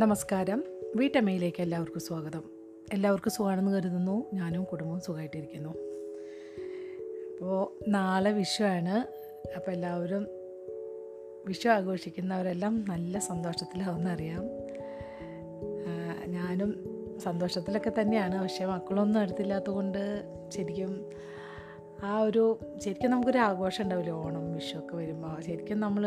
നമസ്കാരം. വീട്ടമ്മയിലേക്ക് എല്ലാവർക്കും സ്വാഗതം. എല്ലാവർക്കും സുഖമാണെന്ന് കരുതുന്നു. ഞാനും കുടുംബവും സുഖമായിട്ടിരിക്കുന്നു. അപ്പോൾ നാളെ വിഷുവാണ്. അപ്പോൾ എല്ലാവരും വിഷു ആഘോഷിക്കുന്നവരെല്ലാം നല്ല സന്തോഷത്തിലാവുന്നറിയാം. ഞാനും സന്തോഷത്തിലൊക്കെ തന്നെയാണ്. പക്ഷേ മക്കളൊന്നും അടുത്തില്ലാത്തതുകൊണ്ട് ശരിക്കും ആ ഒരു ശരിക്കും നമുക്കൊരു ആഘോഷം ഉണ്ടാവില്ലേ? ഓണം വിഷു ഒക്കെ വരുമ്പോൾ ശരിക്കും നമ്മൾ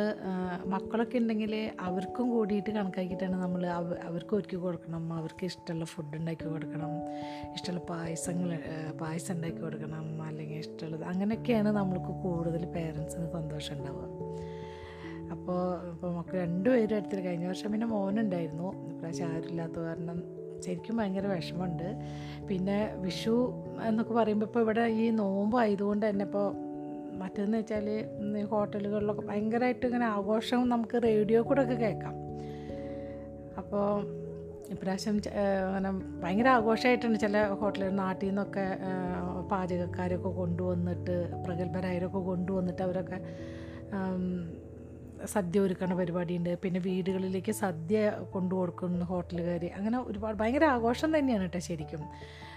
മക്കളൊക്കെ ഉണ്ടെങ്കിൽ അവർക്കും കൂടിയിട്ട് കണക്കാക്കിയിട്ടാണ് നമ്മൾ അവ അവർക്ക് ഒരുക്കി കൊടുക്കണം. അവർക്ക് ഇഷ്ടമുള്ള ഫുഡ് ഉണ്ടാക്കി കൊടുക്കണം. ഇഷ്ടമുള്ള പായസങ്ങൾ പായസം ഉണ്ടാക്കി കൊടുക്കണം. അല്ലെങ്കിൽ ഇഷ്ടമുള്ളത് അങ്ങനെയൊക്കെയാണ് നമ്മൾക്ക് കൂടുതൽ പേരൻസിന് സന്തോഷം ഉണ്ടാവുക. അപ്പോൾ ഇപ്പോൾ മക്കൾ രണ്ടുപേരും എടുത്തിട്ട് കഴിഞ്ഞ വർഷം പിന്നെ മോനുണ്ടായിരുന്നു. ഇപ്രാവശ്യം ആരുമില്ലാത്ത കാരണം ശരിക്കും ഭയങ്കര വിഷമമുണ്ട്. പിന്നെ വിഷു എന്നൊക്കെ പറയുമ്പോൾ ഇപ്പോൾ ഇവിടെ ഈ നോമ്പ് ആയതുകൊണ്ട് തന്നെ ഇപ്പോൾ മറ്റേന്ന് വെച്ചാൽ ഹോട്ടലുകളിലൊക്കെ ഭയങ്കരമായിട്ട് ഇങ്ങനെ ആഘോഷം നമുക്ക് റേഡിയോ കൂടെ ഒക്കെ കേൾക്കാം. അപ്പോൾ ഇപ്രാവശ്യം അങ്ങനെ ഭയങ്കര ആഘോഷമായിട്ടാണ് ചില ഹോട്ടലുകൾ നാട്ടിൽ നിന്നൊക്കെ പാചകക്കാരൊക്കെ കൊണ്ടുവന്നിട്ട് പ്രഗത്ഭരായവരൊക്കെ കൊണ്ടുവന്നിട്ട് അവരൊക്കെ സദ്യ ഒരുക്കണ പരിപാടിയുണ്ട്. പിന്നെ വീടുകളിലേക്ക് സദ്യ കൊണ്ടു കൊടുക്കുന്ന ഹോട്ടലുകാർ അങ്ങനെ ഒരുപാട് ഭയങ്കര ആഘോഷം തന്നെയാണ് കേട്ടോ ശരിക്കും.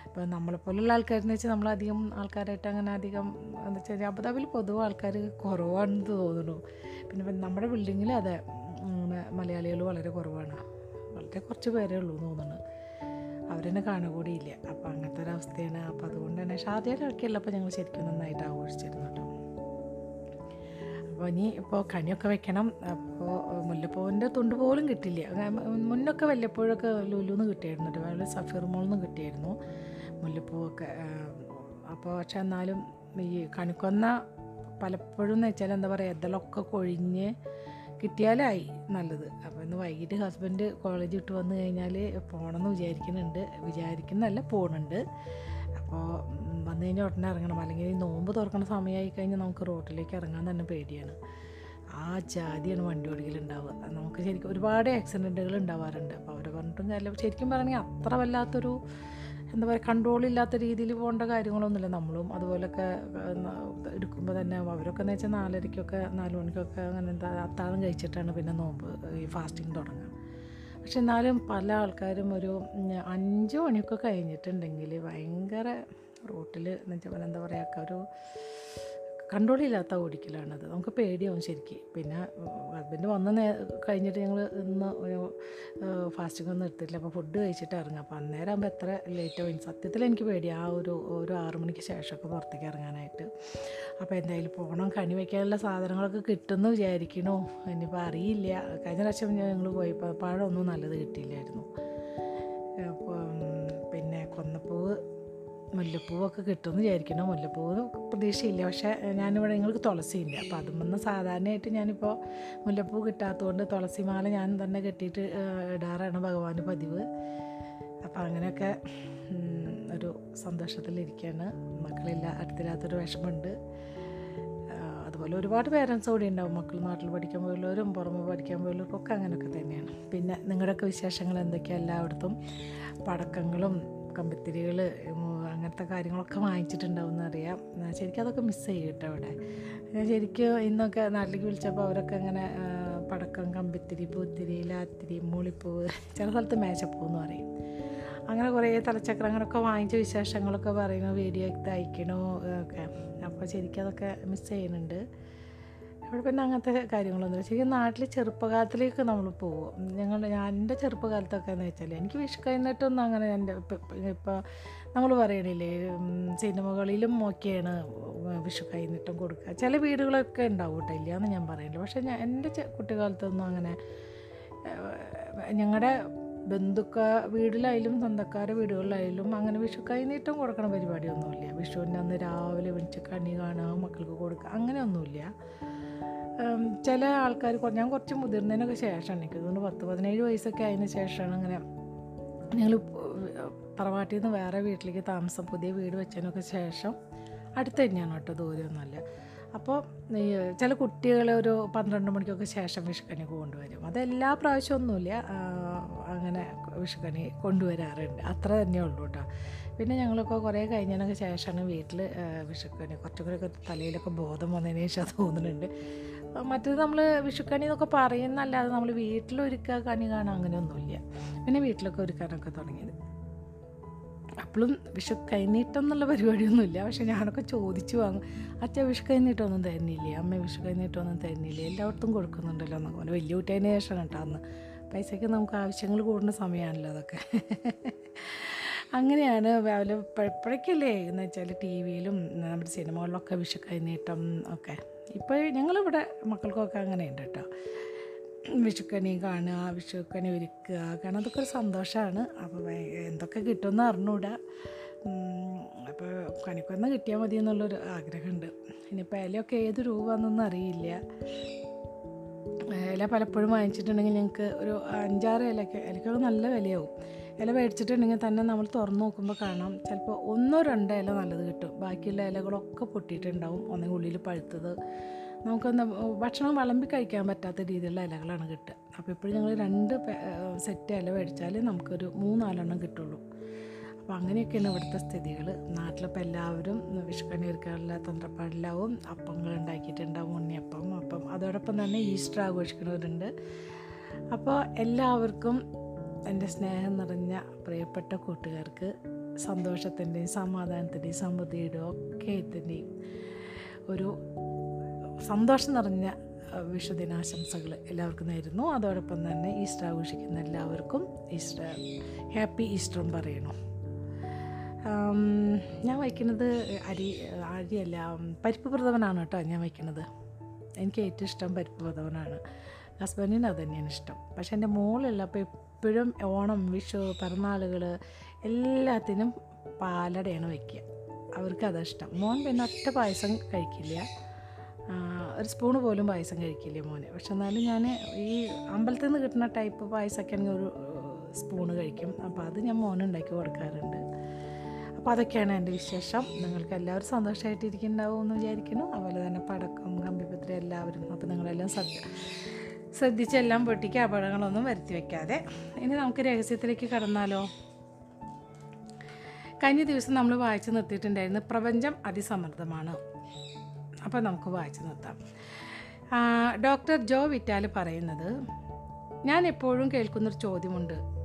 ഇപ്പോൾ നമ്മളെപ്പോലുള്ള ആൾക്കാരെന്ന് വെച്ചാൽ നമ്മളധികം ആൾക്കാരായിട്ട് അങ്ങനെ അധികം എന്താ വെച്ചാൽ അബുദാബിയിൽ പൊതുവെ ആൾക്കാർ കുറവാണെന്ന് തോന്നുന്നു. പിന്നെ നമ്മുടെ ബിൽഡിങ്ങിൽ അതെ മലയാളികൾ വളരെ കുറവാണ്. വളരെ കുറച്ച് പേരേ ഉള്ളൂ എന്ന് തോന്നുന്നു. അവരെന്നെ കാണുകൂടിയില്ല അപ്പോൾ അങ്ങനത്തെ ഒരു അവസ്ഥയാണ്. അപ്പോൾ അതുകൊണ്ട് തന്നെ ഷാദിയിലൊക്കെ ഉള്ളപ്പോൾ ഞങ്ങൾ ശരിക്കും നന്നായിട്ട് ആഘോഷിച്ചിരുന്നു കേട്ടോ. അപ്പോൾ ഇനി ഇപ്പോൾ കണിയൊക്കെ വെക്കണം. അപ്പോൾ മുല്ലപ്പൂവിന്റെ തുണ്ട് പോലും കിട്ടില്ല. മുന്നൊക്കെ വല്ലപ്പോഴൊക്കെ ലുലുന്ന് കിട്ടിയായിരുന്നു കേട്ടോ. അതുപോലെ സഫീർ മോളിൽ നിന്ന് കിട്ടിയായിരുന്നു മുല്ലപ്പൂവൊക്കെ. അപ്പോൾ പക്ഷെ എന്നാലും ഈ കണിക്കൊന്ന പലപ്പോഴും എന്ന് വെച്ചാൽ എന്താ പറയുക ഇതളൊക്കെ കൊഴിഞ്ഞ് കിട്ടിയാലായി നല്ലത്. അപ്പോൾ ഇന്ന് വൈകിട്ട് ഹസ്ബൻഡ് കോളേജ് വിട്ട് വന്നു കഴിഞ്ഞാൽ പോകണമെന്ന് വിചാരിക്കുന്നുണ്ട്. വിചാരിക്കുന്നതല്ല പോകുന്നുണ്ട് അപ്പോൾ വന്നു കഴിഞ്ഞാൽ ഉടനെ ഇറങ്ങണം. അല്ലെങ്കിൽ ഈ നോമ്പ് തുറക്കുന്ന സമയമായി കഴിഞ്ഞാൽ നമുക്ക് റോട്ടിലേക്ക് ഇറങ്ങാൻ തന്നെ പേടിയാണ്. ആ ജാതിയാണ് വണ്ടി ഓടിക്കലുണ്ടാവുക. നമുക്ക് ശരിക്കും ഒരുപാട് ആക്സിഡന്റുകൾ ഉണ്ടാവാറുണ്ട്. അപ്പോൾ അവരെ പറഞ്ഞിട്ടും കാര്യമില്ല. ശരിക്കും പറയുകയാണെങ്കിൽ അത്ര വല്ലാത്തൊരു എന്താ പറയുക കൺട്രോൾ ഇല്ലാത്ത രീതിയിൽ പോകേണ്ട കാര്യങ്ങളൊന്നുമില്ല. നമ്മളും അതുപോലൊക്കെ എടുക്കുമ്പോൾ തന്നെ അവരൊക്കെ എന്ന് വെച്ചാൽ നാലരയ്ക്കൊക്കെ നാല് മണിക്കൊക്കെ അങ്ങനെ എന്താ അത്താഴം കഴിച്ചിട്ടാണ് പിന്നെ നോമ്പ് ഈ ഫാസ്റ്റിംഗ് തുടങ്ങുക. പക്ഷെ എന്നാലും പല ആൾക്കാരും ഒരു അഞ്ച് മണിയൊക്കെ കഴിഞ്ഞിട്ടുണ്ടെങ്കിൽ ഭയങ്കര റോട്ടിൽ എന്ന് വെച്ചാൽ എന്താ പറയുക ഒരു കൺട്രോൾ ഇല്ലാത്ത ഓടിക്കലാണത് നമുക്ക് പേടിയാവും ശരിക്കും. പിന്നെ ഹസ്ബൻഡ് വന്ന നേ കഴിഞ്ഞിട്ട് ഞങ്ങൾ ഇന്ന് ഫാസ്റ്റിംഗ് ഒന്നും എടുത്തിട്ടില്ല. അപ്പോൾ ഫുഡ് കഴിച്ചിട്ട് ഇറങ്ങും. അപ്പോൾ അന്നേരം ആകുമ്പോൾ എത്ര ലേറ്റ് ആവും. സത്യത്തിൽ എനിക്ക് പേടി. ആ ഒരു ഒരു ആറു മണിക്ക് ശേഷമൊക്കെ പുറത്തേക്ക് ഇറങ്ങാനായിട്ട്. അപ്പോൾ എന്തായാലും പോകണം കണി വയ്ക്കാനുള്ള സാധനങ്ങളൊക്കെ കിട്ടുമെന്ന് വിചാരിക്കണു. ഇനിയിപ്പോൾ അറിയില്ല. കഴിഞ്ഞ പ്രാവശ്യം ഞങ്ങൾ പോയപ്പോൾ പഴമൊന്നും നല്ലത് കിട്ടിയില്ലായിരുന്നു. അപ്പോൾ മുല്ലപ്പൂവൊക്കെ കിട്ടുമെന്ന് വിചാരിക്കണം മുല്ലപ്പൂവ് പ്രതീക്ഷയില്ല. പക്ഷേ ഞാനിവിടെ നിങ്ങൾക്ക് തുളസിയില്ല. അപ്പോൾ അതും ഒന്ന് സാധാരണയായിട്ട് ഞാനിപ്പോൾ മുല്ലപ്പൂ കിട്ടാത്തതുകൊണ്ട് തുളസിമാല ഞാൻ തന്നെ കെട്ടിയിട്ട് ഇടാറാണ് ഭഗവാന് പതിവ്. അപ്പോൾ അങ്ങനെയൊക്കെ ഒരു സന്തോഷത്തിലിരിക്കുകയാണ്. മക്കളില്ല അടുത്തില്ലാത്തൊരു വിഷമമുണ്ട്. അതുപോലെ ഒരുപാട് പേരൻസ് കൂടി ഉണ്ടാവും മക്കൾ നാട്ടിൽ പഠിക്കാൻ പോയുള്ളവരും പുറമെ പഠിക്കാൻ പോയുള്ളവർക്കൊക്കെ അങ്ങനെയൊക്കെ തന്നെയാണ്. പിന്നെ നിങ്ങളുടെയൊക്കെ വിശേഷങ്ങൾ എന്തൊക്കെയാണ് എല്ലായിടത്തും? പടക്കങ്ങളും കമ്പിത്തിരികൾ അങ്ങനത്തെ കാര്യങ്ങളൊക്കെ വാങ്ങിച്ചിട്ടുണ്ടാവും ഞാൻ ശരിക്കും അതൊക്കെ മിസ് ചെയ്യും കേട്ടോ അവിടെ. ഞാൻ ശരിക്കും ഇന്നൊക്കെ നാട്ടിലേക്ക് വിളിച്ചപ്പോൾ അവരൊക്കെ അങ്ങനെ പടക്കം കമ്പിത്തിരി പൂത്തിരി ലാത്തിരി മൂളിപ്പൂവ് ചില സ്ഥലത്ത് മേശപ്പൂ എന്ന് പറയും. അങ്ങനെ കുറേ തലച്ചക്രങ്ങളൊക്കെ വാങ്ങിച്ച വിശേഷങ്ങളൊക്കെ പറയുന്നു വീഡിയോ ഒക്കെ അയക്കണോ ഒക്കെ. അപ്പോൾ ശരിക്കും അതൊക്കെ മിസ് ചെയ്യുന്നുണ്ട്. ഇവിടെ പിന്നെ അങ്ങനത്തെ കാര്യങ്ങളൊന്നുമില്ല. ശരിക്കും നാട്ടിൽ ചെറുപ്പകാലത്തിലേക്ക് നമ്മൾ പോകും ഞങ്ങൾ ഞാൻ എന്റെ ചെറുപ്പകാലത്തൊക്കെ എന്ന് വെച്ചാൽ എനിക്ക് വിഷു കഴിഞ്ഞിട്ടൊന്നും അങ്ങനെ എന്റെ ഇപ്പോൾ നമ്മൾ പറയണില്ലേ സിനിമകളിലും ഒക്കെയാണ് വിഷു കഴിഞ്ഞിട്ടും കൊടുക്കുക. ചില വീടുകളൊക്കെ ഉണ്ടാവും കേട്ടോ ഇല്ലയെന്ന് ഞാൻ പറയുന്നില്ല പക്ഷേ ഞാൻ എന്റെ കുട്ടിക്കാലത്തൊന്നും അങ്ങനെ ഞങ്ങളുടെ ബന്ധുക്ക വീട്ടിലായാലും സ്വന്തക്കാരുടെ വീടുകളിലായാലും അങ്ങനെ വിഷു കൈനീട്ടം കൊടുക്കണ പരിപാടിയൊന്നുമില്ല. വിഷുവിന്റെ അന്ന് രാവിലെ വിളിച്ച് കണി കാണുക മക്കൾക്ക് കൊടുക്കുക അങ്ങനെയൊന്നുമില്ല. ചില ആൾക്കാർ ഞാൻ കുറച്ച് മുതിർന്നതിനൊക്കെ ശേഷമാണ്. എനിക്ക് തോന്നുന്നു പത്ത് പതിനേഴ് വയസ്സൊക്കെ ആയതിന് ശേഷമാണ് അങ്ങനെ ഞങ്ങൾ തറവാട്ടിൽ നിന്ന് വേറെ വീട്ടിലേക്ക് താമസം പുതിയ വീട് വെച്ചതിനൊക്കെ ശേഷം അടുത്ത് തന്നെയാണ് കേട്ടോ ദൂരമൊന്നുമല്ല അപ്പോൾ ചില കുട്ടികൾ ഒരു പന്ത്രണ്ട് മണിക്കൊക്കെ ശേഷം വിഷുക്കണി കൊണ്ടുവരും. അതെല്ലാ പ്രാവശ്യമൊന്നുമില്ല ഒന്നുമില്ല. അങ്ങനെ വിഷുക്കണി കൊണ്ടുവരാറുണ്ട്. അത്ര തന്നെ ഉള്ളൂ കേട്ടോ. പിന്നെ ഞങ്ങളൊക്കെ കുറേ കഴിഞ്ഞതിനൊക്കെ ശേഷമാണ് വീട്ടിൽ വിഷുക്കണി. കുറച്ചും കൂടെയൊക്കെ തലയിലൊക്കെ ബോധം വന്നതിന് ശേഷം തോന്നുന്നുണ്ട്. മറ്റേത് നമ്മൾ വിഷുക്കണി എന്നൊക്കെ പറയുന്നല്ലാതെ നമ്മൾ വീട്ടിലൊരുക്കുക കണി കാണാൻ അങ്ങനെയൊന്നുമില്ല. പിന്നെ വീട്ടിലൊക്കെ ഒരുക്കാനൊക്കെ തുടങ്ങിയത്. അപ്പോഴും വിഷു കൈനീട്ടം എന്നുള്ള പരിപാടിയൊന്നുമില്ല. പക്ഷെ ഞാനൊക്കെ ചോദിച്ചു വാങ്ങും. അച്ഛൻ വിഷു കൈനീട്ടമൊന്നും തരുന്നില്ലേ? അമ്മ വിഷു കൈനീട്ടമൊന്നും തരുന്നില്ലേ? എല്ലായിടത്തും കൊടുക്കുന്നുണ്ടല്ലോ എന്നൊക്കെ പറഞ്ഞു. വലിയ കുട്ടിയതിന് ശേഷം കേട്ടോ അന്ന്. പൈസയ്ക്ക് നമുക്ക് ആവശ്യങ്ങൾ കൂടുന്ന സമയമാണല്ലോ അതൊക്കെ. അങ്ങനെയാണ്. അവർ ഇപ്പോഴേക്കല്ലേ എന്ന് വെച്ചാൽ ടി വിയിലും നമ്മുടെ സിനിമകളിലൊക്കെ വിഷു കൈനീട്ടം ഒക്കെ ഇപ്പോൾ ഞങ്ങളിവിടെ മക്കൾക്കൊക്കെ അങ്ങനെയുണ്ട് കേട്ടോ. വിഷുക്കണി കാണുക വിഷുക്കണി ഒരുക്കുക കാരണം അതൊക്കെ ഒരു സന്തോഷമാണ് അപ്പോൾ എന്തൊക്കെ കിട്ടുമെന്ന് അറിഞ്ഞൂടാ. അപ്പോൾ കണിക്കൊന്ന കിട്ടിയാൽ മതി എന്നുള്ളൊരു ആഗ്രഹമുണ്ട്. ഇനിയിപ്പോൾ ഇലയൊക്കെ ഏത് രൂപമാണെന്നൊന്നും അറിയില്ല. ഇല പലപ്പോഴും വാങ്ങിച്ചിട്ടുണ്ടെങ്കിൽ ഞങ്ങൾക്ക് ഒരു അഞ്ചാറ് ഇലയ്ക്ക് ഇലയ്ക്കൊക്കെ നല്ല വിലയാവും. ഇല മേടിച്ചിട്ടുണ്ടെങ്കിൽ തന്നെ നമ്മൾ തുറന്ന് നോക്കുമ്പോൾ കാണാം. ചിലപ്പോൾ ഒന്നോ രണ്ടോ ഇല നല്ലത് കിട്ടും. ബാക്കിയുള്ള ഇലകളൊക്കെ പൊട്ടിയിട്ടുണ്ടാവും. ഒന്നെങ്കിൽ ഉള്ളിൽ പഴുത്തത്. നമുക്കൊന്ന് ഭക്ഷണം വിളമ്പി കഴിക്കാൻ പറ്റാത്ത രീതിയിലുള്ള ഇലകളാണ് കിട്ടുക. അപ്പോൾ ഇപ്പോഴും ഞങ്ങൾ രണ്ട് സെറ്റ് ഇല മേടിച്ചാൽ നമുക്കൊരു മൂന്നാലെണ്ണം കിട്ടുള്ളൂ. അപ്പോൾ അങ്ങനെയൊക്കെയാണ് ഇവിടുത്തെ സ്ഥിതികൾ നാട്ടിലിപ്പോൾ എല്ലാവരും വിഷുക്കണി ഒരുക്കാനുള്ള തന്ത്രപ്പാടിലാവും. അപ്പങ്ങൾ ഉണ്ടാക്കിയിട്ടുണ്ടാവും ഉണ്ണിയപ്പം. അപ്പം അതോടൊപ്പം തന്നെ ഈസ്റ്റർ ആഘോഷിക്കുന്നവരുണ്ട്. അപ്പോൾ എല്ലാവർക്കും എന്റെ സ്നേഹം നിറഞ്ഞ പ്രിയപ്പെട്ട കൂട്ടുകാർക്ക് സന്തോഷത്തിന്റെയും സമാധാനത്തിന്റെയും സമൃദ്ധിയുടെ ഒക്കെ ഇതിന്റെയും ഒരു സന്തോഷം നിറഞ്ഞ വിഷുദിനാശംസകൾ എല്ലാവർക്കും നേരുന്നു. അതോടൊപ്പം തന്നെ ഈസ്റ്റർ ആഘോഷിക്കുന്ന എല്ലാവർക്കും ഈസ്റ്റർ ഹാപ്പി ഈസ്റ്ററും പറയണു? ഞാൻ വയ്ക്കുന്നത് അരി അരിയല്ല പരിപ്പ് പ്രഥമനാണ് കേട്ടോ ഞാൻ വയ്ക്കുന്നത്. എനിക്ക് ഏറ്റവും ഇഷ്ടം പരിപ്പ് പ്രഥമനാണ്. ഹസ്ബൻഡിന് അത് തന്നെയാണ് ഇഷ്ടം. പക്ഷേ എന്റെ മോളുള്ളപ്പോൾ എപ്പോഴും ഓണം വിഷു പിറന്നാളുകൾ എല്ലാത്തിനും പാലടയാണ് വയ്ക്കുക. അവർക്ക് ഇഷ്ടം മോൻ പിന്നെ ഒറ്റ പായസം കഴിക്കില്ല. ഒരു സ്പൂണ് പോലും പായസം കഴിക്കില്ല മോന്. പക്ഷെ എന്നാലും ഞാൻ ഈ അമ്പലത്തിൽ നിന്ന് കിട്ടുന്ന ടൈപ്പ് പായസമൊക്കെ ആണെങ്കിൽ ഒരു സ്പൂണ് കഴിക്കും. അപ്പോൾ അത് ഞാൻ മോനുണ്ടാക്കി കൊടുക്കാറുണ്ട്. അപ്പോൾ അതൊക്കെയാണ് എന്റെ വിശേഷം. നിങ്ങൾക്ക് എല്ലാവരും സന്തോഷമായിട്ടിരിക്കുന്നുണ്ടാവും എന്ന് വിചാരിക്കുന്നു. അതുപോലെ തന്നെ പടക്കം കമ്പിപ്പത്രി എല്ലാവരും. അപ്പോൾ നിങ്ങളെല്ലാം ശ്രദ്ധ ശ്രദ്ധിച്ചെല്ലാം പൊട്ടിക്ക് അപകടങ്ങളൊന്നും വരുത്തി വയ്ക്കാതെ ഇനി നമുക്ക് രഹസ്യത്തിലേക്ക് കടന്നാലോ? കഴിഞ്ഞ ദിവസം നമ്മൾ വായിച്ചു നിർത്തിയിട്ടുണ്ടായിരുന്നു പ്രപഞ്ചം അതിസമൃദ്ധമാണ് അപ്പോൾ നമുക്ക് വായിച്ചു നിർത്താം. ഡോക്ടർ ജോ വിറ്റാൽ പറയുന്നത് ഞാൻ എപ്പോഴും കേൾക്കുന്നൊരു ചോദ്യമുണ്ട്.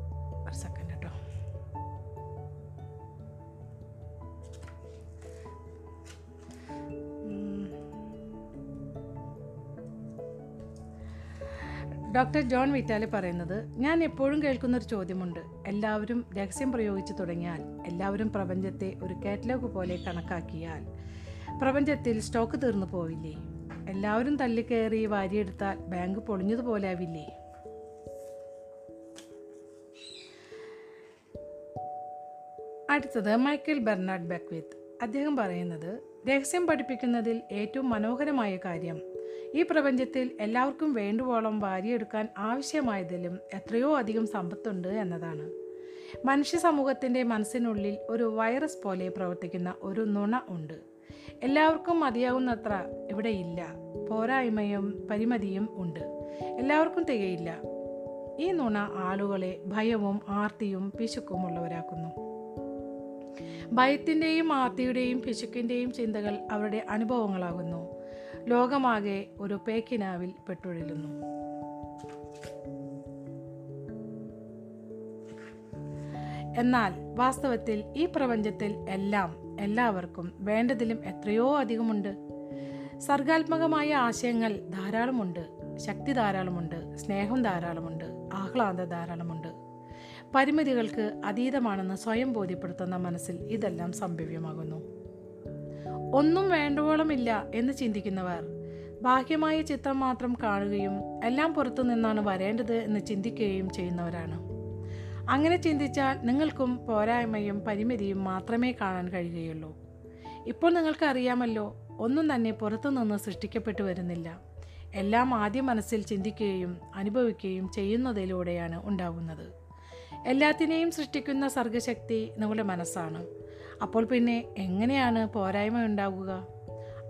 ഡോക്ടർ ജോൺ വിറ്റാലി പറയുന്നത് ഞാൻ എപ്പോഴും കേൾക്കുന്നൊരു ചോദ്യമുണ്ട്. എല്ലാവരും രഹസ്യം പ്രയോഗിച്ചു തുടങ്ങിയാൽ എല്ലാവരും പ്രപഞ്ചത്തെ ഒരു കാറ്റലോഗ് പോലെ കണക്കാക്കിയാൽ പ്രപഞ്ചത്തിൽ സ്റ്റോക്ക് തീർന്നു പോവില്ലേ? എല്ലാവരും തല്ലിക്കയറി വാരിയെടുത്താൽ ബാങ്ക് പൊളിഞ്ഞതുപോലെ ആവില്ലേ? അടുത്തത് മൈക്കൽ ബെർണാഡ് ബെക്വിത്ത് അദ്ദേഹം പറയുന്നത് രഹസ്യം പഠിപ്പിക്കുന്നതിൽ ഏറ്റവും മനോഹരമായ കാര്യം ഈ പ്രപഞ്ചത്തിൽ എല്ലാവർക്കും വേണ്ടുവോളം വാരിയെടുക്കാൻ ആവശ്യമായതിലും എത്രയോ അധികം സമ്പത്തുണ്ട് എന്നതാണ്. മനുഷ്യ സമൂഹത്തിന്റെ മനസ്സിനുള്ളിൽ ഒരു വൈറസ് പോലെ പ്രവർത്തിക്കുന്ന ഒരു നുണ ഉണ്ട്. എല്ലാവർക്കും മതിയാകുന്നത്ര ഇവിടെ ഇല്ല. പോരായ്മയും പരിമിതിയും ഉണ്ട്. എല്ലാവർക്കും തികയില്ല. ഈ നുണ ആളുകളെ ഭയവും ആർത്തിയും പിശുക്കും ഉള്ളവരാക്കുന്നു. ഭയത്തിന്റെയും ആർത്തിയുടെയും പിശുക്കിന്റെയും ചിന്തകൾ അവരുടെ അനുഭവങ്ങളാകുന്നു. ലോകമാകെ ഒരു പേക്കിനാവിൽ പെട്ടുഴലുന്നു എന്നാൽ വാസ്തവത്തിൽ ഈ പ്രപഞ്ചത്തിൽ എല്ലാം എല്ലാവർക്കും വേണ്ടതിലും എത്രയോ അധികമുണ്ട്. സർഗാത്മകമായ ആശയങ്ങൾ ധാരാളമുണ്ട് ശക്തി ധാരാളമുണ്ട് സ്നേഹം ധാരാളമുണ്ട് ആഹ്ലാദ ധാരാളമുണ്ട്. പരിമിതികൾക്ക് അതീതമാണെന്ന് സ്വയം ബോധ്യപ്പെടുത്തുന്ന മനസ്സിൽ ഇതെല്ലാം സംഭവ്യമാകുന്നു. ഒന്നും വേണ്ടവോളമില്ല എന്ന് ചിന്തിക്കുന്നവർ. ബാഹ്യമായ ചിത്രം മാത്രം കാണുകയും എല്ലാം പുറത്തു നിന്നാണ് വരേണ്ടത് എന്ന് ചിന്തിക്കുകയും ചെയ്യുന്നവരാണ്. അങ്ങനെ ചിന്തിച്ചാൽ നിങ്ങൾക്കും പോരായ്മയും പരിമിതിയും മാത്രമേ കാണാൻ കഴിയുകയുള്ളൂ. ഇപ്പോൾ നിങ്ങൾക്ക് അറിയാമല്ലോ ഒന്നും തന്നെ പുറത്തുനിന്ന് സൃഷ്ടിക്കപ്പെട്ടു വരുന്നില്ല. എല്ലാം ആദ്യം മനസ്സിൽ ചിന്തിക്കുകയും അനുഭവിക്കുകയും ചെയ്യുന്നതിലൂടെയാണ് ഉണ്ടാകുന്നത് എല്ലാത്തിനെയും സൃഷ്ടിക്കുന്ന സർഗശക്തി നിങ്ങളുടെ മനസ്സാണ്. അപ്പോൾ പിന്നെ എങ്ങനെയാണ് പോരായ്മ ഉണ്ടാകുക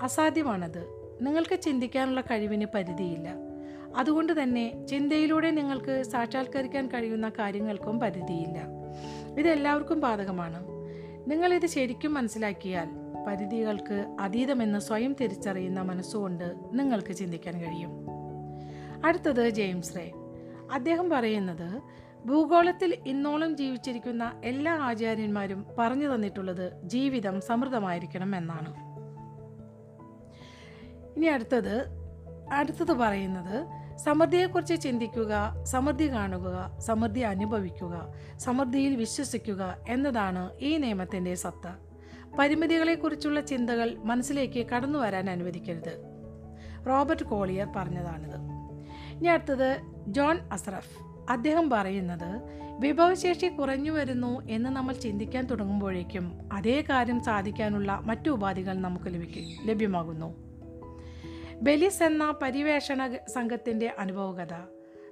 അസാധ്യമാണത്. നിങ്ങൾക്ക് ചിന്തിക്കാനുള്ള കഴിവിന് പരിധിയില്ല. അതുകൊണ്ട് തന്നെ ചിന്തയിലൂടെ നിങ്ങൾക്ക് സാക്ഷാത്കരിക്കാൻ കഴിയുന്ന കാര്യങ്ങൾക്കും പരിധിയില്ല. ഇതെല്ലാവർക്കും ബാധകമാണ്. നിങ്ങളിത് ശരിക്കും മനസ്സിലാക്കിയാൽ പരിധികൾക്ക് അതീതമെന്ന് സ്വയം തിരിച്ചറിയുന്ന മനസ്സുകൊണ്ട് നിങ്ങൾക്ക് ചിന്തിക്കാൻ കഴിയും. അടുത്തത് ജെയിംസ് റേ. അദ്ദേഹം പറയുന്നത് ഭൂഗോളത്തിൽ ഇന്നോളം ജീവിച്ചിരിക്കുന്ന എല്ലാ ആചാര്യന്മാരും പറഞ്ഞു തന്നിട്ടുള്ളത് ജീവിതം സമൃദ്ധമായിരിക്കണം എന്നാണ്. ഇനി അടുത്തത് അടുത്തത് പറയുന്നത് സമൃദ്ധിയെക്കുറിച്ച് ചിന്തിക്കുക സമൃദ്ധി കാണുക സമൃദ്ധി അനുഭവിക്കുക സമൃദ്ധിയിൽ വിശ്വസിക്കുക എന്നതാണ് ഈ നിയമത്തിന്റെ സത്ത. പരിമിതികളെക്കുറിച്ചുള്ള ചിന്തകൾ മനസ്സിലേക്ക് കടന്നു വരാൻ അനുവദിക്കരുത്. റോബർട്ട് കോളിയർ പറഞ്ഞതാണിത്. ഇനി അടുത്തത് ജോൺ അസ്രഫ്. അദ്ദേഹം പറയുന്നത് വിഭവശേഷി കുറഞ്ഞു വരുന്നു എന്ന് നമ്മൾ ചിന്തിക്കാൻ തുടങ്ങുമ്പോഴേക്കും അതേ കാര്യം സാധിക്കാനുള്ള മറ്റു ഉപാധികൾ നമുക്ക് ലഭിക്കും ലഭ്യമാകുന്നു. ബെലിസ് എന്ന പരിവേഷണ സംഘത്തിന്റെ അനുഭവകഥ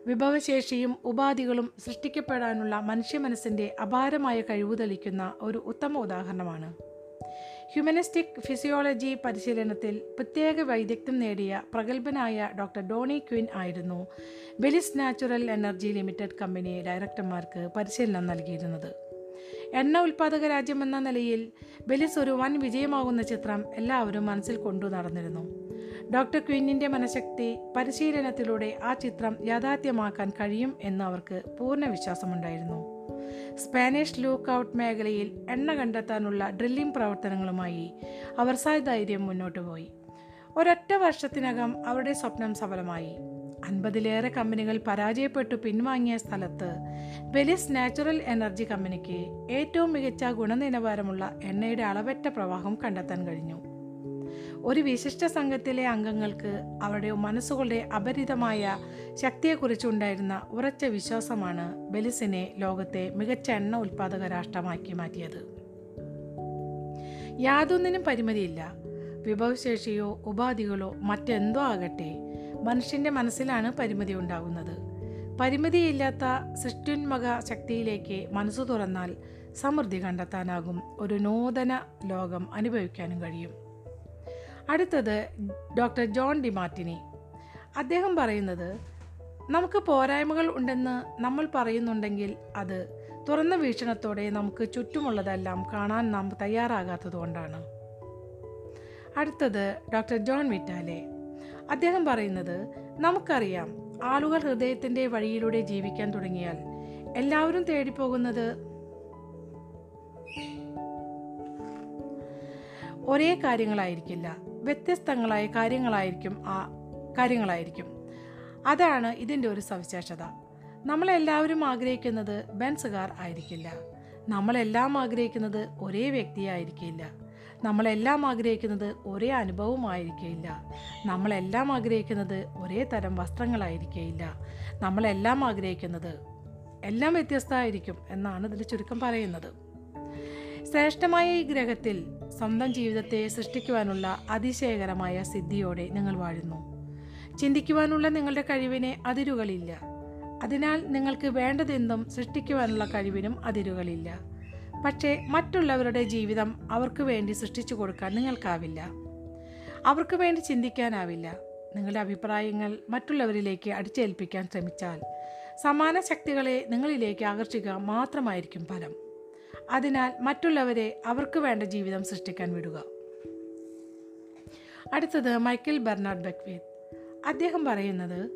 വിഭവശേഷിയും ഉപാധികളും സൃഷ്ടിക്കപ്പെടാനുള്ള മനുഷ്യ മനസ്സിന്റെ അപാരമായ കഴിവ് തെളിക്കുന്ന ഒരു ഉത്തമ ഉദാഹരണമാണ്. ഹ്യൂമനിസ്റ്റിക് ഫിസിയോളജി പരിശീലനത്തിൽ പ്രത്യേക വൈദഗ്ധ്യം നേടിയ പ്രഗത്ഭനായ ഡോക്ടർ ഡോണി ക്വിൻ ആയിരുന്നു. Belize natural energy limited company ഡയറക്ടർമാർക്ക് പരിശീലനം നൽകിയിരുന്നത്. എണ്ണ ഉൽപ്പാദക രാജ്യമെന്ന നിലയിൽ ബെലിസ് ഒരു വൻ വിജയമാകുന്ന ചിത്രം എല്ലാവരും മനസ്സിൽ കൊണ്ടു നടന്നിരുന്നു. ഡോക്ടർ ക്വിന്നിന്റെ മനഃശക്തി പരിശീലനത്തിലൂടെ ആ ചിത്രം യാഥാർത്ഥ്യമാക്കാൻ കഴിയും എന്ന് അവർക്ക് പൂർണ വിശ്വാസമുണ്ടായിരുന്നു. സ്പാനിഷ് ലൂക്ക് ഔട്ട് മേഖലയിൽ എണ്ണ കണ്ടെത്താനുള്ള ഡ്രില്ലിംഗ് പ്രവർത്തനങ്ങളുമായി അവർ സധൈര്യം മുന്നോട്ട് പോയി. ഒരൊറ്റ വർഷത്തിനകം അവരുടെ സ്വപ്നം സഫലമായി. അൻപതിലേറെ കമ്പനികൾ പരാജയപ്പെട്ടു പിൻവാങ്ങിയ സ്ഥലത്ത് ബെലിസ് നാച്ചുറൽ എനർജി കമ്പനിക്ക് ഏറ്റവും മികച്ച ഗുണനിലവാരമുള്ള എണ്ണയുടെ അളവറ്റ പ്രവാഹം കണ്ടെത്താൻ കഴിഞ്ഞു. ഒരു വിശിഷ്ട സംഘത്തിലെ അംഗങ്ങൾക്ക് അവരുടെ മനസ്സുകളുടെ അപരിതമായ ശക്തിയെക്കുറിച്ചുണ്ടായിരുന്ന ഉറച്ച വിശ്വാസമാണ് ബെലിസിനെ ലോകത്തെ മികച്ച എണ്ണ ഉൽപ്പാദക രാഷ്ട്രമാക്കി മാറ്റിയത്. യാതൊന്നിനും പരിമിതിയില്ല. വിഭവശേഷിയോ ഉപാധികളോ മറ്റെന്തോ ആകട്ടെ മനുഷ്യന്റെ മനസ്സിലാണ് പരിമിതി ഉണ്ടാകുന്നത്. പരിമിതിയില്ലാത്ത സൃഷ്ടിന്മക ശക്തിയിലേക്ക് മനസ്സ് തുറന്നാൽ സമൃദ്ധി കണ്ടെത്താനാകും. ഒരു നൂതന ലോകം അനുഭവിക്കാനും കഴിയും. അടുത്തത് ഡോക്ടർ ജോൺ ഡിമാർട്ടിനി അദ്ദേഹം പറയുന്നത് നമുക്ക് പോരായ്മകൾ ഉണ്ടെന്ന് നമ്മൾ പറയുന്നുണ്ടെങ്കിൽ അത് തുറന്ന വീക്ഷണത്തോടെ നമുക്ക് ചുറ്റുമുള്ളതെല്ലാം കാണാൻ നാം തയ്യാറാകാത്തതുകൊണ്ടാണ് അടുത്തത് ഡോക്ടർ ജോൺ വിറ്റാലെ. അദ്ദേഹം പറയുന്നത് നമുക്കറിയാം ആളുകൾ ഹൃദയത്തിന്റെ വഴിയിലൂടെ ജീവിക്കാൻ തുടങ്ങിയാൽ എല്ലാവരും തേടിപ്പോകുന്നത് ഒരേ കാര്യങ്ങളായിരിക്കില്ല. വ്യത്യസ്തങ്ങളായ കാര്യങ്ങളായിരിക്കും ആ കാര്യങ്ങളായിരിക്കും. അതാണ് ഇതിന്റെ ഒരു സവിശേഷത. നമ്മളെല്ലാവരും ആഗ്രഹിക്കുന്നത് ബെൻസ് കാർ ആയിരിക്കില്ല. നമ്മളെല്ലാം ആഗ്രഹിക്കുന്നത് ഒരേ വ്യക്തിയായിരിക്കില്ല നമ്മളെല്ലാം ആഗ്രഹിക്കുന്നത് ഒരേ അനുഭവമായിരിക്കില്ല നമ്മളെല്ലാം ആഗ്രഹിക്കുന്നത് ഒരേ തരം വസ്ത്രങ്ങളായിരിക്കില്ല നമ്മളെല്ലാം ആഗ്രഹിക്കുന്നത് എല്ലാം വ്യത്യസ്തമായിരിക്കും എന്നാണ് ഇതിൽ ചുരുക്കം പറയുന്നത്. ശ്രേഷ്ഠമായ ഈ ഗ്രഹത്തിൽ സ്വന്തം ജീവിതത്തെ സൃഷ്ടിക്കുവാനുള്ള അതിശയകരമായ സിദ്ധിയോടെ നിങ്ങൾ വാഴുന്നു. ചിന്തിക്കുവാനുള്ള നിങ്ങളുടെ കഴിവിന് അതിരുകളില്ല. അതിനാൽ നിങ്ങൾക്ക് വേണ്ടതെന്തും സൃഷ്ടിക്കുവാനുള്ള കഴിവിനും അതിരുകളില്ല. പക്ഷേ മറ്റുള്ളവരുടെ ജീവിതം അവർക്ക് വേണ്ടി സൃഷ്ടിച്ചു കൊടുക്കാൻ നിങ്ങൾക്കാവില്ല. അവർക്ക് വേണ്ടി ചിന്തിക്കാനാവില്ല. നിങ്ങളുടെ അഭിപ്രായങ്ങൾ മറ്റുള്ളവരിലേക്ക് അടിച്ചേൽപ്പിക്കാൻ ശ്രമിച്ചാൽ സമാന ശക്തികളെ നിങ്ങളിലേക്ക് ആകർഷിക്കുക മാത്രമായിരിക്കും ഫലം. അതിനാൽ മറ്റുള്ളവരെ അവർക്ക് വേണ്ട ജീവിതം സൃഷ്ടിക്കാൻ വിടുക. അടുത്തത് മൈക്കൽ ബെർണാഡ് ബെക്വീത്ത് അദ്ദേഹം പറയുന്നത്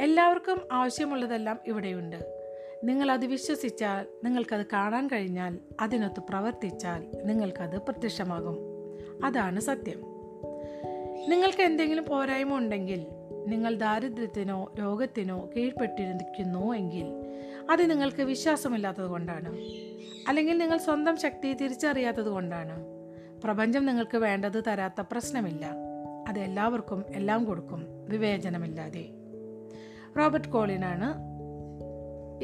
എല്ലാവർക്കും ആവശ്യമുള്ളതെല്ലാം ഇവിടെയുണ്ട്. നിങ്ങൾ അത് വിശ്വസിച്ചാൽ നിങ്ങൾക്കത് കാണാൻ കഴിഞ്ഞാൽ അതിനൊത്ത് പ്രവർത്തിച്ചാൽ നിങ്ങൾക്കത് പ്രത്യക്ഷമാകും. അതാണ് സത്യം. നിങ്ങൾക്ക് എന്തെങ്കിലും പോരായ്മ ഉണ്ടെങ്കിൽ നിങ്ങൾ ദാരിദ്ര്യത്തിനോ രോഗത്തിനോ കീഴ്പ്പെട്ടിരിക്കുന്നു എങ്കിൽ അത് നിങ്ങൾക്ക് വിശ്വാസമില്ലാത്തത് കൊണ്ടാണ്. അല്ലെങ്കിൽ നിങ്ങൾ സ്വന്തം ശക്തി തിരിച്ചറിയാത്തത് കൊണ്ടാണ്. പ്രപഞ്ചം നിങ്ങൾക്ക് വേണ്ടത് തരാത്ത പ്രശ്നമില്ല. അത് എല്ലാവർക്കും എല്ലാം കൊടുക്കും. വിവേചനമില്ലാതെ. റോബർട്ട് കോളിനാണ്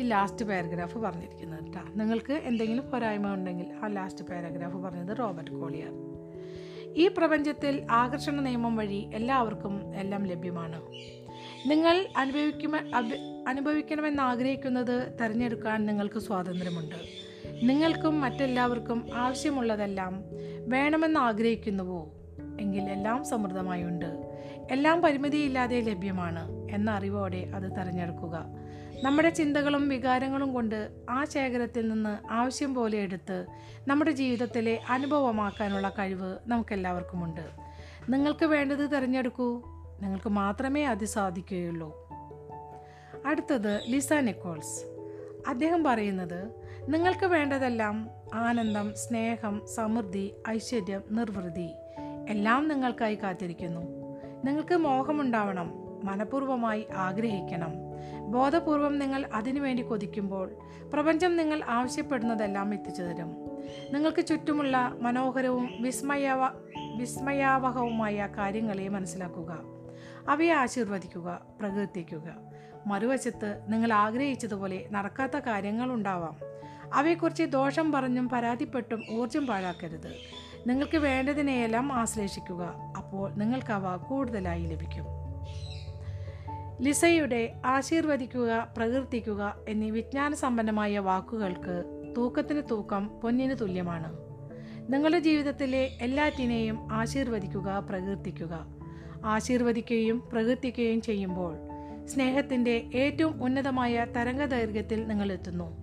ഈ ലാസ്റ്റ് പാരഗ്രാഫ് പറഞ്ഞിരിക്കുന്നത് കേട്ടോ നിങ്ങൾക്ക് എന്തെങ്കിലും പോരായ്മ ഉണ്ടെങ്കിൽ ആ ലാസ്റ്റ് പാരഗ്രാഫ് പറഞ്ഞത് റോബർട്ട് കോളിയാണ്. ഈ പ്രപഞ്ചത്തിൽ ആകർഷണ നിയമം വഴി എല്ലാവർക്കും എല്ലാം ലഭ്യമാണ്. നിങ്ങൾ അനുഭവിക്കുമ അനുഭവിക്കണമെന്ന് ആഗ്രഹിക്കുന്നത് തിരഞ്ഞെടുക്കാൻ നിങ്ങൾക്ക് സ്വാതന്ത്ര്യമുണ്ട്. നിങ്ങൾക്കും മറ്റെല്ലാവർക്കും ആവശ്യമുള്ളതെല്ലാം വേണമെന്ന് ആഗ്രഹിക്കുന്നുവോ? എങ്കിൽ എല്ലാം സമൃദ്ധമായുണ്ട്. എല്ലാം പരിമിതിയില്ലാതെ ലഭ്യമാണ് എന്ന അറിവോടെ അത് തിരഞ്ഞെടുക്കുക. നമ്മുടെ ചിന്തകളും വികാരങ്ങളും കൊണ്ട് ആ ശേഖരത്തിൽ നിന്ന് ആവശ്യം പോലെ എടുത്ത് നമ്മുടെ ജീവിതത്തിലെ അനുഭവമാക്കാനുള്ള കഴിവ് നമുക്കെല്ലാവർക്കുമുണ്ട്. നിങ്ങൾക്ക് വേണ്ടത് തിരഞ്ഞെടുക്കൂ. നിങ്ങൾക്ക് മാത്രമേ അത് സാധിക്കുകയുള്ളൂ. അടുത്തത് ലിസ നിക്കോൾസ്. അദ്ദേഹം പറയുന്നത് നിങ്ങൾക്ക് വേണ്ടതെല്ലാം ആനന്ദം സ്നേഹം സമൃദ്ധി ഐശ്വര്യം നിർവൃതി എല്ലാം നിങ്ങൾക്കായി കാത്തിരിക്കുന്നു. നിങ്ങൾക്ക് മോഹമുണ്ടാവണം മനഃപൂർവമായി ആഗ്രഹിക്കണം. ബോധപൂർവം നിങ്ങൾ അതിനുവേണ്ടി കൊതിക്കുമ്പോൾ പ്രപഞ്ചം നിങ്ങൾ ആവശ്യപ്പെടുന്നതെല്ലാം എത്തിച്ചു തരും. നിങ്ങൾക്ക് ചുറ്റുമുള്ള മനോഹരവും വിസ്മയവ വിസ്മയാവഹവുമായ കാര്യങ്ങളെ മനസ്സിലാക്കുക. അവയെ ആശീർവദിക്കുക പ്രകീർത്തിക്കുക. മറുവശത്ത് നിങ്ങൾ ആഗ്രഹിച്ചതുപോലെ നടക്കാത്ത കാര്യങ്ങളുണ്ടാവാം. അവയെക്കുറിച്ച് ദോഷം പറഞ്ഞും പരാതിപ്പെട്ടും ഊർജം പാഴാക്കരുത്. നിങ്ങൾക്ക് വേണ്ടതിനെയെല്ലാം ആശ്ലേഷിക്കുക. അപ്പോൾ നിങ്ങൾക്കവ കൂടുതലായി ലഭിക്കും. ലിസയുടെ ആശീർവദിക്കുക പ്രകീർത്തിക്കുക എന്നീ വിജ്ഞാന സമ്പന്നമായ വാക്കുകൾക്ക് തൂക്കത്തിന് തൂക്കം പൊന്നിന് തുല്യമാണ്. നിങ്ങളുടെ ജീവിതത്തിലെ എല്ലാറ്റിനെയും ആശീർവദിക്കുക പ്രകീർത്തിക്കുക. ആശീർവദിക്കുകയും പ്രകീർത്തിക്കുകയും ചെയ്യുമ്പോൾ സ്നേഹത്തിന്റെ ഏറ്റവും ഉന്നതമായ തരംഗദൈർഘ്യത്തിൽ നിങ്ങളെത്തുന്നു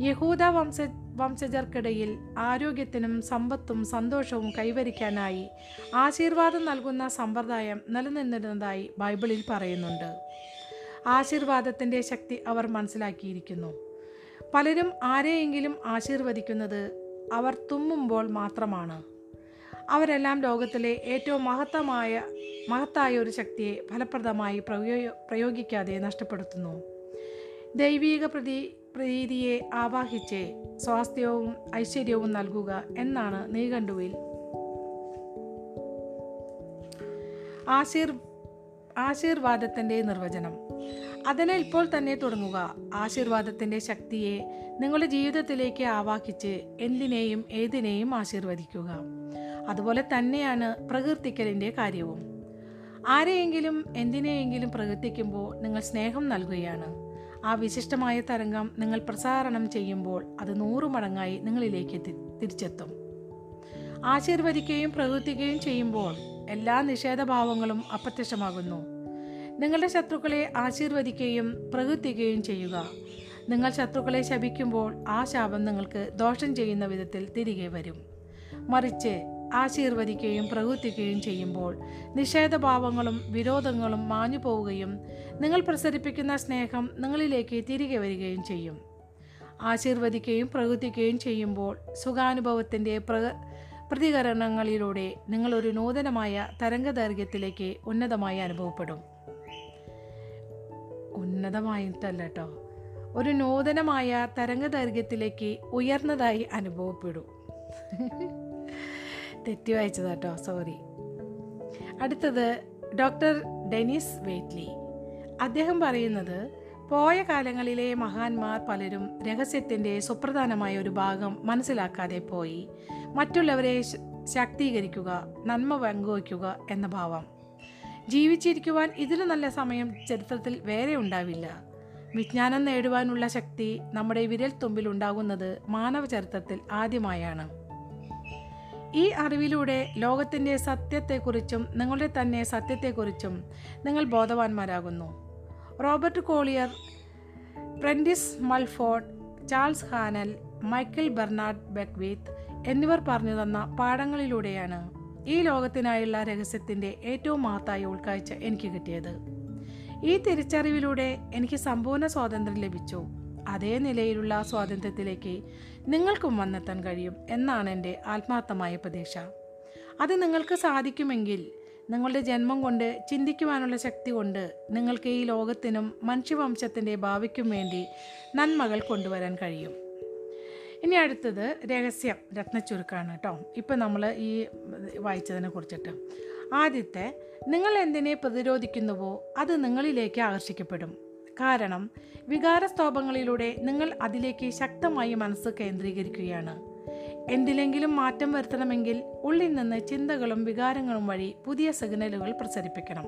യഹൂദ വംശ വംശജർക്കിടയിൽ ആരോഗ്യത്തിനും സമ്പത്തും സന്തോഷവും കൈവരിക്കാനായി ആശീർവാദം നൽകുന്ന സമ്പ്രദായം നിലനിന്നിരുന്നതായി ബൈബിളിൽ പറയുന്നുണ്ട്. ആശീർവാദത്തിന്റെ ശക്തി അവർ മനസ്സിലാക്കിയിരിക്കുന്നു. പലരും ആരെയെങ്കിലും ആശീർവദിക്കുന്നത് അവർ തുമ്മുമ്പോൾ മാത്രമാണ്. അവരെല്ലാം ലോകത്തിലെ ഏറ്റവും മഹത്തമായ മഹത്തായ ഒരു ശക്തിയെ ഫലപ്രദമായി പ്രയോ പ്രയോഗിക്കാതെ നഷ്ടപ്പെടുത്തുന്നു. ദൈവീക പ്രതി പ്രീതിയെ ആവാഹിച്ച് സ്വാസ്ഥ്യവും ഐശ്വര്യവും നൽകുക എന്നാണ് നീകണ്ടുവിൽ. ആശീർ ആശീർവാദത്തിന്റെ നിർവചനം. അതിനെ ഇപ്പോൾ തന്നെ തുടങ്ങുക. ആശീർവാദത്തിന്റെ ശക്തിയെ നിങ്ങളുടെ ജീവിതത്തിലേക്ക് ആവാഹിച്ച് എന്തിനേയും ഏതിനേയും ആശീർവദിക്കുക. അതുപോലെ തന്നെയാണ് പ്രകീർത്തിക്കലിന്റെ കാര്യവും. ആരെയെങ്കിലും എന്തിനെയെങ്കിലും പ്രകീർത്തിക്കുമ്പോൾ നിങ്ങൾ സ്നേഹം നൽകുകയാണ്. ആ വിശിഷ്ടമായ തരംഗം നിങ്ങൾ പ്രസാരണം ചെയ്യുമ്പോൾ അത് നൂറു മടങ്ങായി നിങ്ങളിലേക്ക് തിരിച്ചെത്തും. ആശീർവദിക്കുകയും പ്രകീർത്തിക്കുകയും ചെയ്യുമ്പോൾ എല്ലാ നിഷേധഭാവങ്ങളും അപ്രത്യക്ഷമാകുന്നു. നിങ്ങളുടെ ശത്രുക്കളെ ആശീർവദിക്കുകയും പ്രകീർത്തിക്കുകയും ചെയ്യുക. നിങ്ങൾ ശത്രുക്കളെ ശപിക്കുമ്പോൾ ആ ശാപം നിങ്ങൾക്ക് ദോഷം ചെയ്യുന്ന വിധത്തിൽ തിരികെ വരും. മറിച്ച് ആശീർവദിക്കുകയും പ്രവർത്തിക്കുകയും ചെയ്യുമ്പോൾ നിഷേധഭാവങ്ങളും വിരോധങ്ങളും മാഞ്ഞു പോവുകയും നിങ്ങൾ പ്രസരിപ്പിക്കുന്ന സ്നേഹം നിങ്ങളിലേക്ക് തിരികെ വരികയും ചെയ്യും. ആശീർവദിക്കുകയും പ്രവർത്തിക്കുകയും ചെയ്യുമ്പോൾ സുഖാനുഭവത്തിന്റെ പ്ര പ്രതികരണങ്ങളിലൂടെ നിങ്ങളൊരു നൂതനമായ തരംഗദൈർഘ്യത്തിലേക്ക് ഉന്നതമായി അനുഭവപ്പെടും. ഉന്നതമായിട്ടല്ല കേട്ടോ ഒരു നൂതനമായ തരംഗദൈർഘ്യത്തിലേക്ക് ഉയർന്നതായി അനുഭവപ്പെടും. തെറ്റി വായിച്ചത് കേട്ടോ സോറി അടുത്തത് ഡോക്ടർ ഡെനിസ് വെയ്റ്റ്ലി. അദ്ദേഹം പറയുന്നത് പോയ കാലങ്ങളിലെ മഹാന്മാർ പലരും രഹസ്യത്തിന്റെ സുപ്രധാനമായ ഒരു ഭാഗം മനസ്സിലാക്കാതെ പോയി. മറ്റുള്ളവരെ ശാക്തീകരിക്കുക നന്മ പങ്കുവയ്ക്കുക എന്ന ഭാവം. ജീവിച്ചിരിക്കുവാൻ ഇതിലും നല്ല സമയം ചരിത്രത്തിൽ വേറെ ഉണ്ടാവില്ല. വിജ്ഞാനം നേടുവാനുള്ള ശക്തി നമ്മുടെ വിരൽ തുമ്പിൽ ഉണ്ടാകുന്നത് മാനവ ചരിത്രത്തിൽ ആദ്യമായാണ്. ഈ അറിവിലൂടെ ലോകത്തിന്റെ സത്യത്തെക്കുറിച്ചും നിങ്ങളുടെ തന്നെ സത്യത്തെക്കുറിച്ചും നിങ്ങൾ ബോധവാന്മാരാകുന്നു. Robert Collier Prentice Mulford Charles Haanel Michael Bernard Beckwith എന്നിവർ പറഞ്ഞു തന്ന പാഠങ്ങളിലൂടെയാണ് ഈ ലോകത്തിനായുള്ള രഹസ്യത്തിന്റെ ഏറ്റവും മഹത്തായ ഉൾക്കാഴ്ച എനിക്ക് കിട്ടിയത്. ഈ തിരിച്ചറിവിലൂടെ എനിക്ക് സമ്പൂർണ സ്വാതന്ത്ര്യം ലഭിച്ചു. അതേ നിലയിലുള്ള സ്വാതന്ത്ര്യത്തിലേക്ക് നിങ്ങൾക്കും വന്നെത്താൻ കഴിയും എന്നാണ് എന്റെ ആത്മാർത്ഥമായ പ്രതീക്ഷ. അത് നിങ്ങൾക്ക് സാധിക്കുമെങ്കിൽ നിങ്ങളുടെ ജന്മം കൊണ്ട് ചിന്തിക്കുവാനുള്ള ശക്തി കൊണ്ട് നിങ്ങൾക്ക് ഈ ലോകത്തിനും മനുഷ്യവംശത്തിന്റെ ഭാവിക്കും വേണ്ടി നന്മകൾ കൊണ്ടുവരാൻ കഴിയും. ഇനി അടുത്തത് രഹസ്യം രത്നച്ചുരുക്കാണ് കേട്ടോ. ഇപ്പം നമ്മൾ ഈ വായിച്ചതിനെ കുറിച്ചിട്ട്. ആദ്യത്തെ നിങ്ങൾ എന്തിനെ പ്രതിരോധിക്കുന്നുവോ അത് നിങ്ങളിലേക്ക് ആകർഷിക്കപ്പെടും. കാരണം വികാരസ്തോഭങ്ങളിലൂടെ നിങ്ങൾ അതിലേക്ക് ശക്തമായി മനസ്സ് കേന്ദ്രീകരിക്കുകയാണ്. എന്തിലെങ്കിലും മാറ്റം വരുത്തണമെങ്കിൽ ഉള്ളിൽ നിന്ന് ചിന്തകളും വികാരങ്ങളും വഴി പുതിയ സിഗ്നലുകൾ പ്രസരിപ്പിക്കണം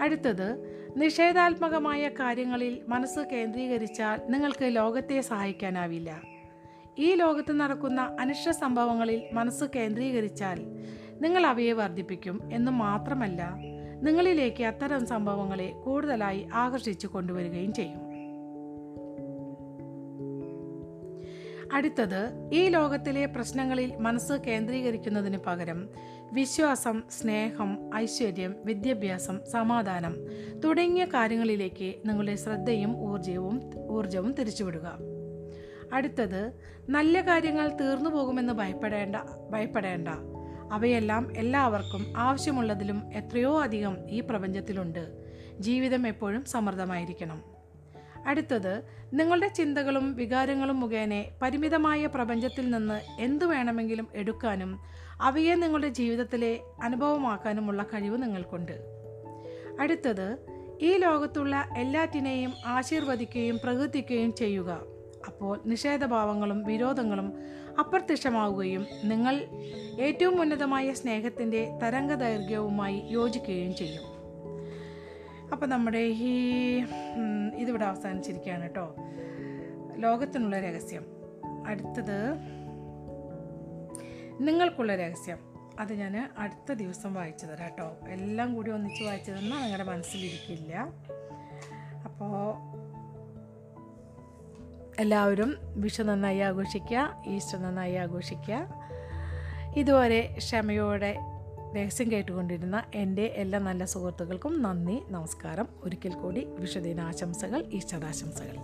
അടുത്തത് നിഷേധാത്മകമായ കാര്യങ്ങളിൽ മനസ്സ് കേന്ദ്രീകരിച്ചാൽ നിങ്ങൾക്ക് ലോകത്തെ സഹായിക്കാനാവില്ല. ഈ ലോകത്ത് നടക്കുന്ന അനിഷ്ട സംഭവങ്ങളിൽ മനസ്സ് കേന്ദ്രീകരിച്ചാൽ നിങ്ങൾ അവയെ വർദ്ധിപ്പിക്കും എന്ന് മാത്രമല്ല നിങ്ങളിലേക്ക് അത്തരം സംഭവങ്ങളെ കൂടുതലായി ആകർഷിച്ചു കൊണ്ടുവരികയും ചെയ്യും. അടുത്തത് ഈ ലോകത്തിലെ പ്രശ്നങ്ങളിൽ മനസ്സ് കേന്ദ്രീകരിക്കുന്നതിന് പകരം വിശ്വാസം സ്നേഹം ഐശ്വര്യം വിദ്യാഭ്യാസം സമാധാനം തുടങ്ങിയ കാര്യങ്ങളിലേക്ക് നിങ്ങളുടെ ശ്രദ്ധയും ഊർജവും ഊർജവും തിരിച്ചുവിടുക. അടുത്തത് നല്ല കാര്യങ്ങൾ തീർന്നു പോകുമെന്ന് ഭയപ്പെടേണ്ട ഭയപ്പെടേണ്ട. അവയെല്ലാം എല്ലാവർക്കും ആവശ്യമുള്ളതിലും എത്രയോ അധികം ഈ പ്രപഞ്ചത്തിലുണ്ട്. ജീവിതം എപ്പോഴും സമൃദ്ധമായിരിക്കണം. അടുത്തത് നിങ്ങളുടെ ചിന്തകളും വികാരങ്ങളും മുഖേന പരിമിതമായ പ്രപഞ്ചത്തിൽ നിന്ന് എന്തു വേണമെങ്കിലും എടുക്കാനും അവയെ നിങ്ങളുടെ ജീവിതത്തിലെ അനുഭവമാക്കാനുമുള്ള കഴിവ് നിങ്ങൾക്കുണ്ട്. അടുത്തത് ഈ ലോകത്തുള്ള എല്ലാറ്റിനെയും ആശീർവദിക്കുകയും പ്രകീർത്തിക്കുകയും ചെയ്യുക. അപ്പോൾ നിഷേധഭാവങ്ങളും വിരോധങ്ങളും അപ്രത്യക്ഷമാവുകയും നിങ്ങൾ ഏറ്റവും ഉന്നതമായ സ്നേഹത്തിന്റെ തരംഗദൈർഘ്യവുമായി യോജിക്കുകയും ചെയ്യും. അപ്പോൾ നമ്മുടെ ഈ ഇതിവിടെ അവസാനിച്ചിരിക്കുകയാണ് കേട്ടോ. ലോകത്തിനുള്ള രഹസ്യം. അടുത്തത് നിങ്ങൾക്കുള്ള രഹസ്യം. അത് ഞാൻ അടുത്ത ദിവസം വായിച്ചു തരാം കേട്ടോ. എല്ലാം കൂടി ഒന്നിച്ച് വായിച്ചു തന്നാൽ നിങ്ങളുടെ മനസ്സിലിരിക്കില്ല. എല്ലാവരും വിഷു നന്നായി ആഘോഷിക്കുക ഈസ്റ്റർ നന്നായി ആഘോഷിക്കുക. ഇതുവരെ ക്ഷമയോടെ രഹസ്യം കേട്ടുകൊണ്ടിരുന്ന എന്റെ എല്ലാ നല്ല സുഹൃത്തുക്കൾക്കും നന്ദി നമസ്കാരം. ഒരിക്കൽ കൂടി വിഷുദിനാശംസകൾ ഈസ്റ്റർ ആശംസകൾ